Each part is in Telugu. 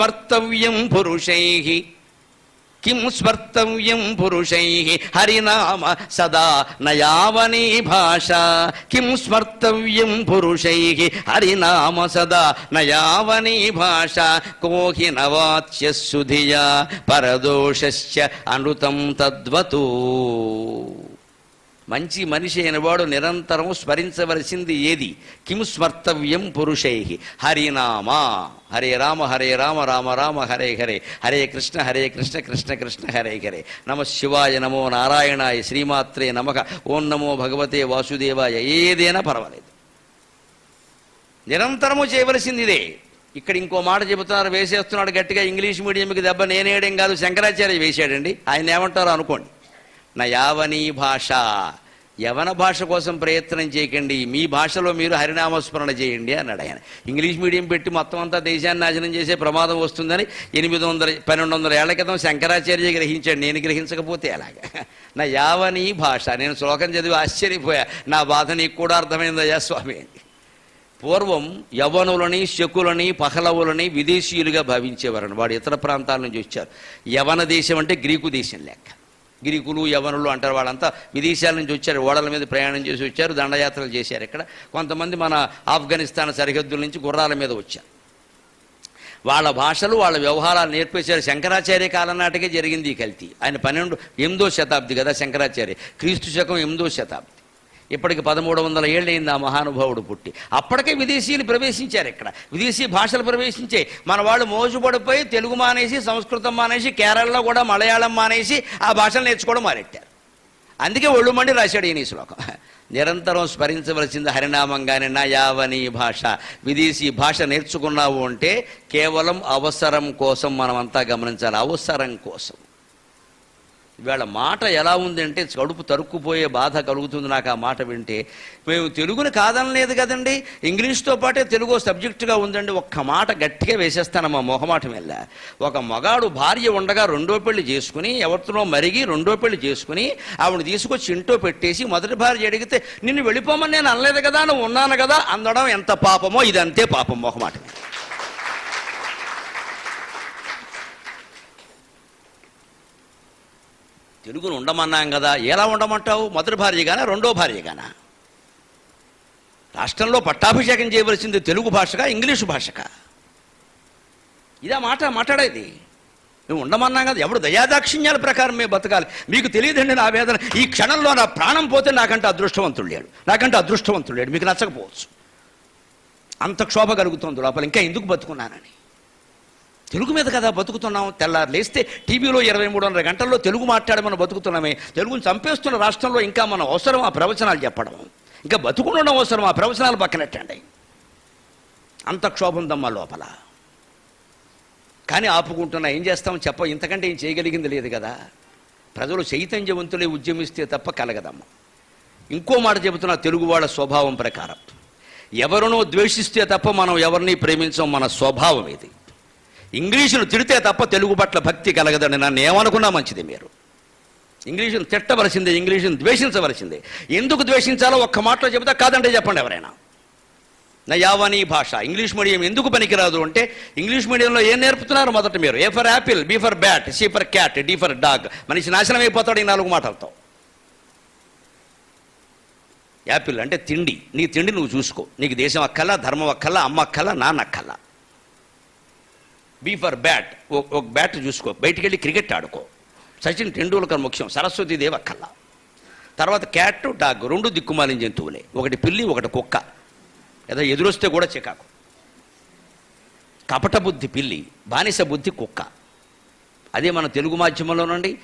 స్వర్తవ్యం పురుషై. కిం స్వర్తవ్యం పురుషై? హరినామ సదా నయావనీ భాష. కిం స్వర్తవ్యం పురుషై? హరినామ సదా నయావనీ భాష. కోహి నవాచ్య సుధియా పరదోషశ్చ అనుతం తద్వతూ. మంచి మనిషి అయినవాడు నిరంతరం స్మరించవలసింది ఏది? కిం స్మర్తవ్యం పురుషై. హరినామా హరే రామ హరే రామ రామ రామ హరే హరే. హరే కృష్ణ హరే కృష్ణ కృష్ణ కృష్ణ హరే హరే. నమ శివాయ నమో నారాయణాయ శ్రీమాత్రే నమక ఓం నమో భగవతే వాసుదేవాయ. ఏదైనా పర్వాలేదు. నిరంతరము చేయవలసింది ఇదే. ఇక్కడ ఇంకో మాట చెబుతున్నారు వేసేస్తున్నాడు గట్టిగా ఇంగ్లీష్ మీడియంకి దెబ్బ నేనేయడం కాదు శంకరాచార్య వేసాడండి ఆయన ఏమంటారో అనుకోండి. నా యావనీ భాష. యవన భాష కోసం ప్రయత్నం చేయకండి. మీ భాషలో మీరు హరినామస్మరణ చేయండి అన్నాడు ఆయన. ఇంగ్లీష్ మీడియం పెట్టి మొత్తం అంతా దేశాన్ని నాశనం చేసే ప్రమాదం వస్తుందని ఎనిమిది వందల పన్నెండు వందల ఏళ్ళ క్రితం శంకరాచార్య గ్రహించాడు. నేను గ్రహించకపోతే అలాగా నా యావనీ భాష. నేను శ్లోకం చదివి ఆశ్చర్యపోయా. నా బాధ నీకు కూడా అర్థమైందయ్యా స్వామి. పూర్వం యవనులని శకులని పహలవులని విదేశీయులుగా భావించేవారని వాడు ఇతర ప్రాంతాల నుంచి వచ్చారు. యవన దేశం అంటే గ్రీకు దేశం లెక్క. గిరికులు యవనులు అంటారు వాళ్ళంతా. విదేశాల నుంచి వచ్చారు ఓడల మీద ప్రయాణం చేసి వచ్చారు దండయాత్రలు చేశారు ఇక్కడ. కొంతమంది మన ఆఫ్ఘనిస్తాన్ సరిహద్దుల నుంచి గుర్రాల మీద వచ్చారు. వాళ్ళ భాషలు వాళ్ళ వ్యవహారాలు నేర్పేశారు. శంకరాచార్య కాలం నాటికే జరిగింది ఈ కల్తీ. ఆయన పన్నెండు ఎనిమిదో శతాబ్ది కదా శంకరాచార్య. క్రీస్తు శకం ఎనిమిదో శతాబ్ది. ఇప్పటికి పదమూడు వందల ఏళ్ళైంది ఆ మహానుభావుడు పుట్టి. అప్పటికే విదేశీయులు ప్రవేశించారు ఇక్కడ. విదేశీ భాషలు ప్రవేశించాయి. మన వాళ్ళు మోజుపడిపోయి తెలుగు మానేసి సంస్కృతం మానేసి కేరళలో కూడా మలయాళం మానేసి ఆ భాషలు నేర్చుకోవడం మారెట్టారు అందుకే ఒళ్ళు మండి రాశాడు ఈయన ఈ శ్లోకం. నిరంతరం స్మరించవలసింది హరినామంగానే నా యావని భాష. విదేశీ భాష నేర్చుకున్నావు అంటే కేవలం అవసరం కోసం మనమంతా గమనించాలి. అవసరం కోసం. ఇవాళ మాట ఎలా ఉందంటే కడుపు తరుక్కుపోయే బాధ కలుగుతుంది నాకు ఆ మాట వింటే. మేము తెలుగుని కాదనలేదు కదండి. ఇంగ్లీష్తో పాటే తెలుగు సబ్జెక్టుగా ఉందండి. ఒక్క మాట గట్టిగా వేసేస్తానమ్మా మొహమాటం వెళ్ళ ఒక మగాడు భార్య ఉండగా రెండో పెళ్ళి చేసుకుని ఎవరితోనో మరిగి రెండో పెళ్ళి చేసుకుని ఆవిడ తీసుకొచ్చి ఇంట్లో పెట్టేసి మొదటి భార్య అడిగితే నిన్ను వెళ్ళిపోమని నేను అనలేదు కదా నువ్వు ఉన్నాను కదా అందడం ఎంత పాపమో ఇదంతే పాపం మొహమాటమే తెలుగును ఉండమన్నాం కదా ఎలా ఉండమంటావు? మొదటి భార్యగానా రెండో భార్యగానా? రాష్ట్రంలో పట్టాభిషేకం చేయవలసింది తెలుగు భాషగా ఇంగ్లీషు భాషగా? ఇదా మాట మాట్లాడేది నువ్వు ఉండమన్నాం కదా ఎవడు దయాదాక్షిణ్యాల ప్రకారం మేము బతకాలి. మీకు తెలియదండి నా వేదన. ఈ క్షణంలో నా ప్రాణం పోతే నాకంటే అదృష్టవంతుడు లేడు. నాకంటే అదృష్టవంతుడు లేడు. మీకు నచ్చకపోవచ్చు. అంత క్షోభ కలుగుతుంది లోపల. ఇంకా ఎందుకు బతుకున్నానని? తెలుగు మీద కదా బతుకుతున్నాం? తెల్లారు లేస్తే టీవీలో ఇరవై మూడున్నర గంటల్లో తెలుగు మాట్లాడమని బతుకుతున్నామే. తెలుగుని చంపేస్తున్న రాష్ట్రంలో ఇంకా మనం అవసరం ఆ ప్రవచనాలు చెప్పడం. ఇంకా బతుకుండడం అవసరం ఆ ప్రవచనాలు పక్కనెట్టండి. అంత క్షోభం దమ్మా లోపల. కానీ ఆపుకుంటున్నా ఏం చేస్తాం? చెప్ప ఇంతకంటే ఏం చేయగలిగింది లేదు కదా. ప్రజలు చైతన్యవంతులే ఉద్యమిస్తే తప్ప కలగదమ్మ. ఇంకో మాట చెబుతున్నా తెలుగు వాళ్ళ స్వభావం ప్రకారం. ఎవరినో ద్వేషిస్తే తప్ప మనం ఎవరిని ప్రేమించం? మన స్వభావం ఇది ఇంగ్లీషును తిడితే తప్ప తెలుగు పట్ల భక్తి కలగదని నన్ను ఏమనుకున్నా మంచిది మీరు. ఇంగ్లీషును తిట్టవలసిందే ఇంగ్లీషును ద్వేషించవలసిందే. ఎందుకు ద్వేషించాలో ఒక్క మాటలో చెబుతా కాదంటే చెప్పండి ఎవరైనా. నా యావనీ భాష. ఇంగ్లీష్ మీడియం ఎందుకు పనికిరాదు అంటే ఇంగ్లీష్ మీడియంలో ఏం నేర్పుతున్నారు మొదట మీరు? A for apple B for bat C for cat D for dog. మనిషి నాశనం అయిపోతాడు ఈ నాలుగు మాటలతో. యాపిల్ అంటే తిండి. నీ తిండి నువ్వు చూసుకో. నీకు దేశం అక్కల ధర్మం అక్కల అమ్మ అక్కల నాన్న అక్కల్లా. బీ ఫర్ బ్యాట్ ఒక బ్యాట్ చూసుకో బయటికి వెళ్ళి క్రికెట్ ఆడుకో. సచిన్ టెండూల్కర్ ముఖ్యం సరస్వతి దేవి అక్కల్లా తర్వాత క్యాట్ డాగ్ రెండు దిక్కుమాలిన జంతువులే. ఒకటి పిల్లి ఒకటి కుక్క. ఏదో ఎదురొస్తే కూడా చికాకు. కపట బుద్ధి పిల్లి బానిస బుద్ధి కుక్క. అదే మన తెలుగు మాధ్యమంలోనండి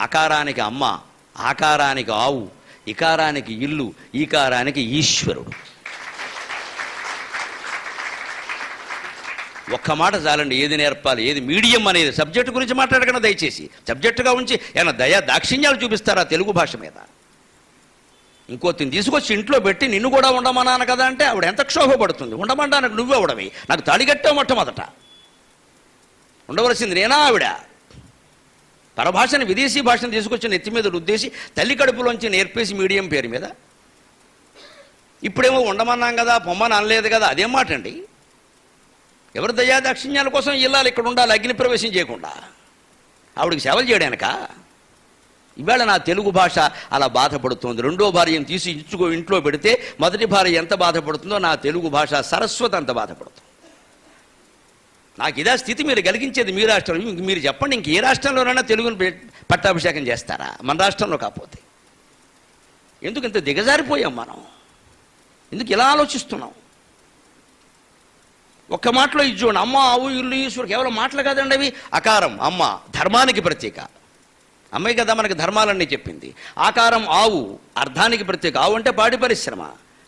అకారానికి అమ్మ ఆకారానికి ఆవు ఇకారానికి ఇల్లు ఈకారానికి ఈశ్వరుడు. ఒక్క మాట చాలండి ఏది నేర్పాలి ఏది మీడియం అనేది సబ్జెక్టు గురించి మాట్లాడకుండా దయచేసి సబ్జెక్టుగా ఉంచి ఏమైనా దయా దాక్షిణ్యాలు చూపిస్తారా తెలుగు భాష మీద? ఇంకోతిని తీసుకొచ్చి ఇంట్లో పెట్టి నిన్ను కూడా ఉండమన్నాను కదా అంటే ఆవిడ ఎంత క్షోభపడుతుంది. ఉండమంటానికి నువ్వే ఉండవి నాకు తాడిగట్టావు మొట్టమొదట. ఉండవలసింది నేనా ఆవిడ? పరభాషను విదేశీ భాషను తీసుకొచ్చి నెత్తి మీద రుద్దేసి తల్లి కడుపులోంచి నేర్పేసి మీడియం పేరు మీద? ఇప్పుడేమో ఉండమన్నాం కదా పొమ్మని అనలేదు కదా అదేం మాట అండి ఎవరి దయాదాక్షిణ్యాల కోసం ఇల్లాలు ఇక్కడ ఉండాలి అగ్ని ప్రవేశం చేయకుండా? ఆవిడకి సేవలు చేయడానిక ఇవాళ నా తెలుగు భాష అలా బాధపడుతోంది. రెండో భార్యను తీసి ఇచ్చుకో ఇంట్లో పెడితే మొదటి భార్య ఎంత బాధపడుతుందో నా తెలుగు భాష సరస్వతి అంత బాధపడుతుంది. నాకు ఇదా స్థితి మీరు కలిగించేది మీ రాష్ట్రంలో. మీరు చెప్పండి ఇంక ఏ రాష్ట్రంలోనైనా తెలుగును పట్టాభిషేకం చేస్తారా? మన రాష్ట్రంలో కాకపోతే. ఎందుకు ఇంత దిగజారిపోయాం మనం? ఎందుకు ఇలా ఆలోచిస్తున్నాం? ఒక్క మాటలో ఇది చూడండి. అమ్మ ఆవు ఇల్లు ఈశ్వరు కేవలం మాటలు కాదండి అవి. అకారం అమ్మ ధర్మానికి ప్రతీక అమ్మాయి కదా మనకి ధర్మాలన్నీ చెప్పింది. ఆకారం ఆవు అర్థానికి ప్రత్యేక. ఆవు అంటే పాడి పరిశ్రమ.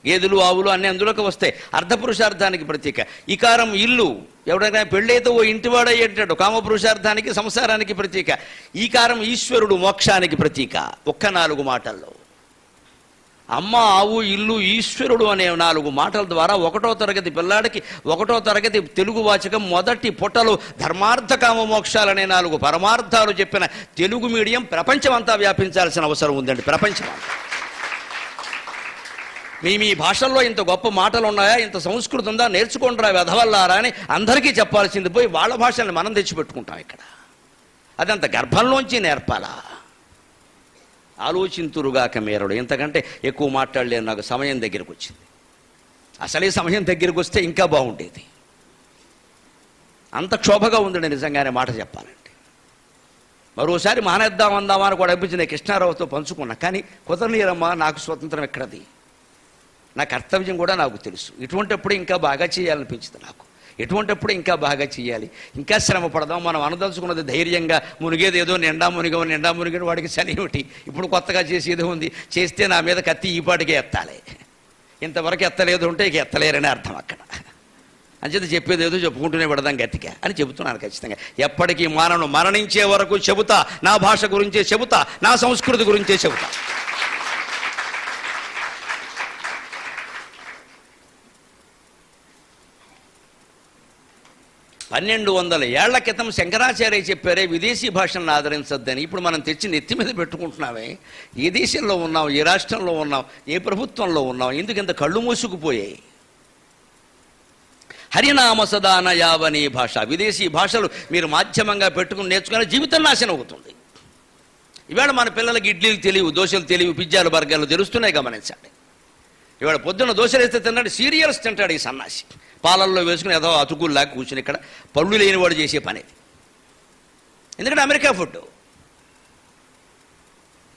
గేదెలు ఆవులు అన్ని అందులోకి వస్తాయి. అర్ధపురుషార్థానికి ప్రతీక ఇకారం ఇల్లు ఎవడైనా పెళ్ళైతే ఓ ఇంటివాడయ్యేటాడు కామపురుషార్థానికి సంసారానికి ప్రతీక ఈకారం ఈశ్వరుడు మోక్షానికి ప్రతీక ఒక్క నాలుగు మాటల్లో. అమ్మ ఆవు ఇల్లు ఈశ్వరుడు అనే నాలుగు మాటల ద్వారా ఒకటో తరగతి పిల్లాడికి ఒకటో తరగతి తెలుగు వాచకం మొదటి పుట్టలో ధర్మార్థకామ మోక్షాలనే నాలుగు పరమార్థాలు చెప్పిన తెలుగు మీడియం ప్రపంచమంతా వ్యాపించాల్సిన అవసరం ఉందండి ప్రపంచం. మీ మీ భాషల్లో ఇంత గొప్ప మాటలు ఉన్నాయా? ఇంత సంస్కృతి ఉందా? నేర్చుకుంటారా వెధవల్లారా అని అందరికీ చెప్పాల్సింది పోయి వాళ్ళ భాషల్ని మనం తెచ్చిపెట్టుకుంటాం ఇక్కడ. అదంత గర్భంలోంచి నేర్పాలా? ఆలోచింతురుగాక మేరడు. ఇంతకంటే ఎక్కువ మాట్లాడలేను. నాకు సమయం దగ్గరకు వచ్చింది అసలే సమయం దగ్గరకు వస్తే ఇంకా బాగుండేది. అంత క్షోభగా ఉందండి నిజంగానే మాట చెప్పాలంటే. మరోసారి మానేద్దాం అందామా అని కూడా అనిపించింది కృష్ణారావుతో పంచుకున్నా. కానీ కుదరనీరమ్మా నాకు స్వతంత్రం ఎక్కడది? నా కర్తవ్యం కూడా నాకు తెలుసు. ఇటువంటిప్పుడు ఇంకా బాగా చేయాలనిపించింది నాకు. ఎటువంటిప్పుడు ఇంకా బాగా చేయాలి ఇంకా శ్రమ పడదాం. మనం అనదలుచుకున్నది ధైర్యంగా మునిగేది ఏదో నిండా మునిగా నిండా మునిగిన వాడికి శని ఏమిటి ఇప్పుడు కొత్తగా చేసేది ఉంది. చేస్తే నా మీద కత్తి ఈ పాటికే ఎత్తాలి. ఇంతవరకు ఎత్తలేదు ఉంటే ఇక ఎత్తలేరని అర్థం అక్కడ. అంచేత చెప్పేది ఏదో చెప్పుకుంటూనే పెడదాం గట్టిగా అని చెబుతున్నాను ఖచ్చితంగా. ఎప్పటికీ మానను మరణించే వరకు చెబుతా. నా భాష గురించే చెబుతా. నా సంస్కృతి గురించే చెబుతా. పన్నెండు వందల ఏళ్ళ క్రితం శంకరాచార్య చెప్పారే విదేశీ భాషలను ఆదరించొద్దని. ఇప్పుడు మనం తెచ్చి నెత్తి మీద పెట్టుకుంటున్నామే. ఏ దేశంలో ఉన్నాం ఏ రాష్ట్రంలో ఉన్నాం ఏ ప్రభుత్వంలో ఉన్నాం ఎందుకు ఇంత కళ్ళు మూసుకుపోయాయి? హరినామ సదాన యావని భాష. విదేశీ భాషలు మీరు మాధ్యమంగా పెట్టుకుని నేర్చుకునే జీవితం నాశనం అవుతుంది. ఇవాళ మన పిల్లలకి ఇడ్లీలు తెలియవు దోశలు తెలియవు పిజ్జాలు బర్గర్లు తెలుస్తున్నాయి గమనించండి. ఇవాళ పొద్దున్న దోశలు వేస్తే తిన్నాడు సీరియల్స్ తింటాడు ఈ సన్నాసి. పాలల్లో వేసుకుని ఏదో అతుకుల్లాగా కూర్చుని ఇక్కడ పళ్ళు లేనివాడు చేసే పని ఎందుకంటే అమెరికా ఫుడ్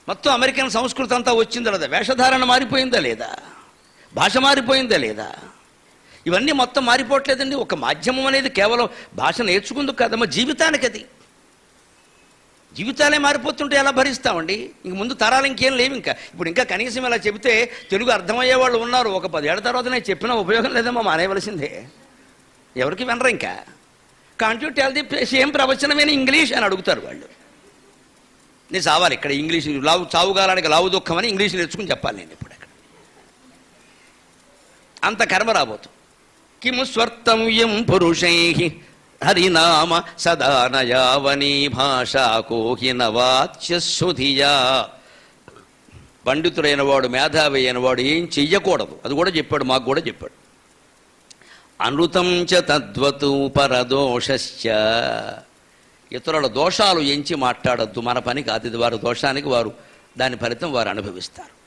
మొత్తం అమెరికన్ సంస్కృతి అంతా వచ్చిందా లేదా? వేషధారణ మారిపోయిందా లేదా? భాష మారిపోయిందా లేదా? ఇవన్నీ మొత్తం మారిపోవట్లేదండి. ఒక మాధ్యమం అనేది కేవలం భాష నేర్చుకుందుకు కాదమ్మా జీవితానికి అది జీవితాలే మారిపోతుంటే ఎలా భరిస్తామండి? ఇంక ముందు తరాలు ఇంకేం లేవు ఇంకా. ఇప్పుడు ఇంకా కనీసం ఇలా చెబితే తెలుగు అర్థమయ్యే వాళ్ళు ఉన్నారు. ఒక పదేళ్ళ తర్వాత నేను చెప్పినా ఉపయోగం లేదమ్మా మానేయవలసిందే. ఎవరికి వినరు ఇంకా. Can't you tell the same ప్రవచనమైన English అని అడుగుతారు వాళ్ళు. నేను చావాలి ఇక్కడ ఇంగ్లీష్ లావు చావుగాలానికి లావు దుఃఖం అని ఇంగ్లీష్ నేర్చుకుని చెప్పాలి నేను ఇప్పుడు అక్కడ. అంత కర్మ రాబోతు. కిము స్వర్తం పురుషై? హరినామ సదా నయావనీ భాషా కోహిన వాచ్యశుధియా పండితుడైన వాడు మేధావి అయిన వాడు ఏం చెయ్యకూడదు. అది కూడా చెప్పాడు మాకు కూడా చెప్పాడు. అనృతం చ తద్వతు పరదోషశ్చ. ఇతరుల దోషాలు ఎంచి మాట్లాడద్దు. మన పని కాదు ఇది వారి దోషానికి వారు దాని ఫలితం వారు అనుభవిస్తారు.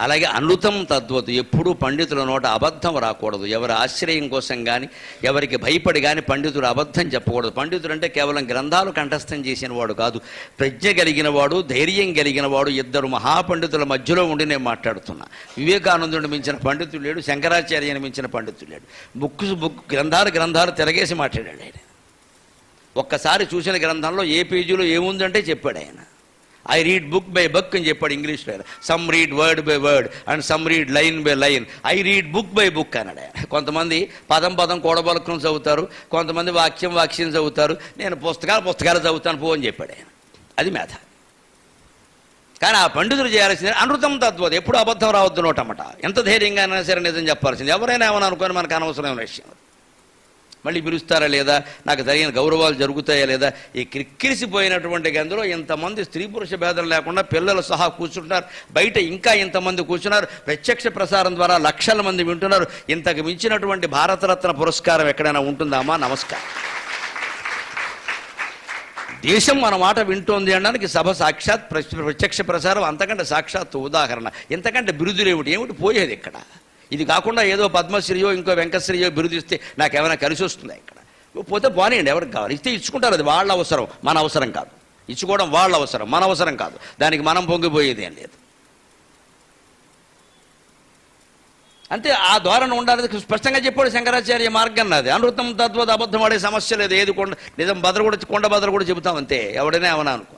అలాగే అనృతం తద్వత్. ఎప్పుడూ పండితుల నోట అబద్ధం రాకూడదు. ఎవరి ఆశ్రయం కోసం కానీ ఎవరికి భయపడి కానీ పండితుడు అబద్ధం చెప్పకూడదు. పండితుడు అంటే కేవలం గ్రంథాలు కంఠస్థం చేసిన వాడు కాదు. ప్రజ్ఞ కలిగిన వాడు ధైర్యం కలిగిన వాడు ఇద్దరు మహాపండితుల మధ్యలో ఉండి నేను మాట్లాడుతున్నా. వివేకానందుడిని మించిన పండితుడు లేడు శంకరాచార్యని మించిన పండితుడు లేడు. బుక్ బుక్ గ్రంథాలు గ్రంథాలు తిరగేసి మాట్లాడాడు ఆయన. ఒక్కసారి చూసిన గ్రంథంలో ఏ పేజీలో ఏముందంటే చెప్పాడు ఆయన. I read book by book అని చెప్పాడు ఇంగ్లీష్లో some read word by word and some read line by line I read book by book అన్నాడు ఆయన. కొంతమంది పదం పదం కూడబలుకుని చదువుతారు కొంతమంది వాక్యం వాక్యం చదువుతారు. నేను పుస్తకాలు పుస్తకాలు చదువుతాను పో అని చెప్పాడు ఆయన. అది మేధ. కానీ ఆ పండితులు చేయాల్సింది అనృతం తత్వది. ఎప్పుడు అబద్ధం రావద్దు నోటమాట. ఎంత ధైర్యంగా అయినా సరే నిజం చెప్పాల్సింది. ఎవరైనా ఏమని అనుకోని మనకు అనవసరమైన విషయం. మళ్ళీ పిలుస్తారా లేదా? నాకు జరిగిన గౌరవాలు జరుగుతాయా లేదా? ఈ క్రిక్కిరిసిపోయినటువంటి గందులో ఇంతమంది స్త్రీ పురుష భేదం లేకుండా పిల్లలు సహా కూర్చుంటున్నారు. బయట ఇంకా ఇంతమంది కూర్చున్నారు. ప్రత్యక్ష ప్రసారం ద్వారా లక్షల మంది వింటున్నారు. ఇంతకు మించినటువంటి భారతరత్న పురస్కారం ఎక్కడైనా ఉంటుందామా? నమస్కారం. దేశం మన మాట వింటోంది అనడానికి సభ సాక్షాత్ ప్రత్యక్ష ప్రసారం అంతకంటే సాక్షాత్ ఉదాహరణ. ఇంతకంటే బిరుదులు ఏమిటి? ఏమిటి పోయేది ఇక్కడ? ఇది కాకుండా ఏదో పద్మశ్రీయో ఇంకో వెంకశ్రీయో బిరుదిస్తే నాకేమైనా కలిసి వస్తుందా ఇక్కడ? పోతే పోనీయండి ఎవరికి కావాలి? ఇస్తే ఇచ్చుకుంటారు అది వాళ్ళ అవసరం మన అవసరం కాదు. ఇచ్చుకోవడం వాళ్ళ అవసరం మన అవసరం కాదు. దానికి మనం పొంగిపోయేది ఏం లేదు. అంటే ఆ ధోరణ ఉండాలి స్పష్టంగా చెప్పాడు శంకరాచార్య మార్గం నాది. అనృతం తత్వద అబద్ధం ఆడే సమస్య లేదు ఏది కొండ నిజం బదలు కూడా కొండ బదలు కూడా చెబుతాం అంతే. ఎవడైనా అవనా అనుకో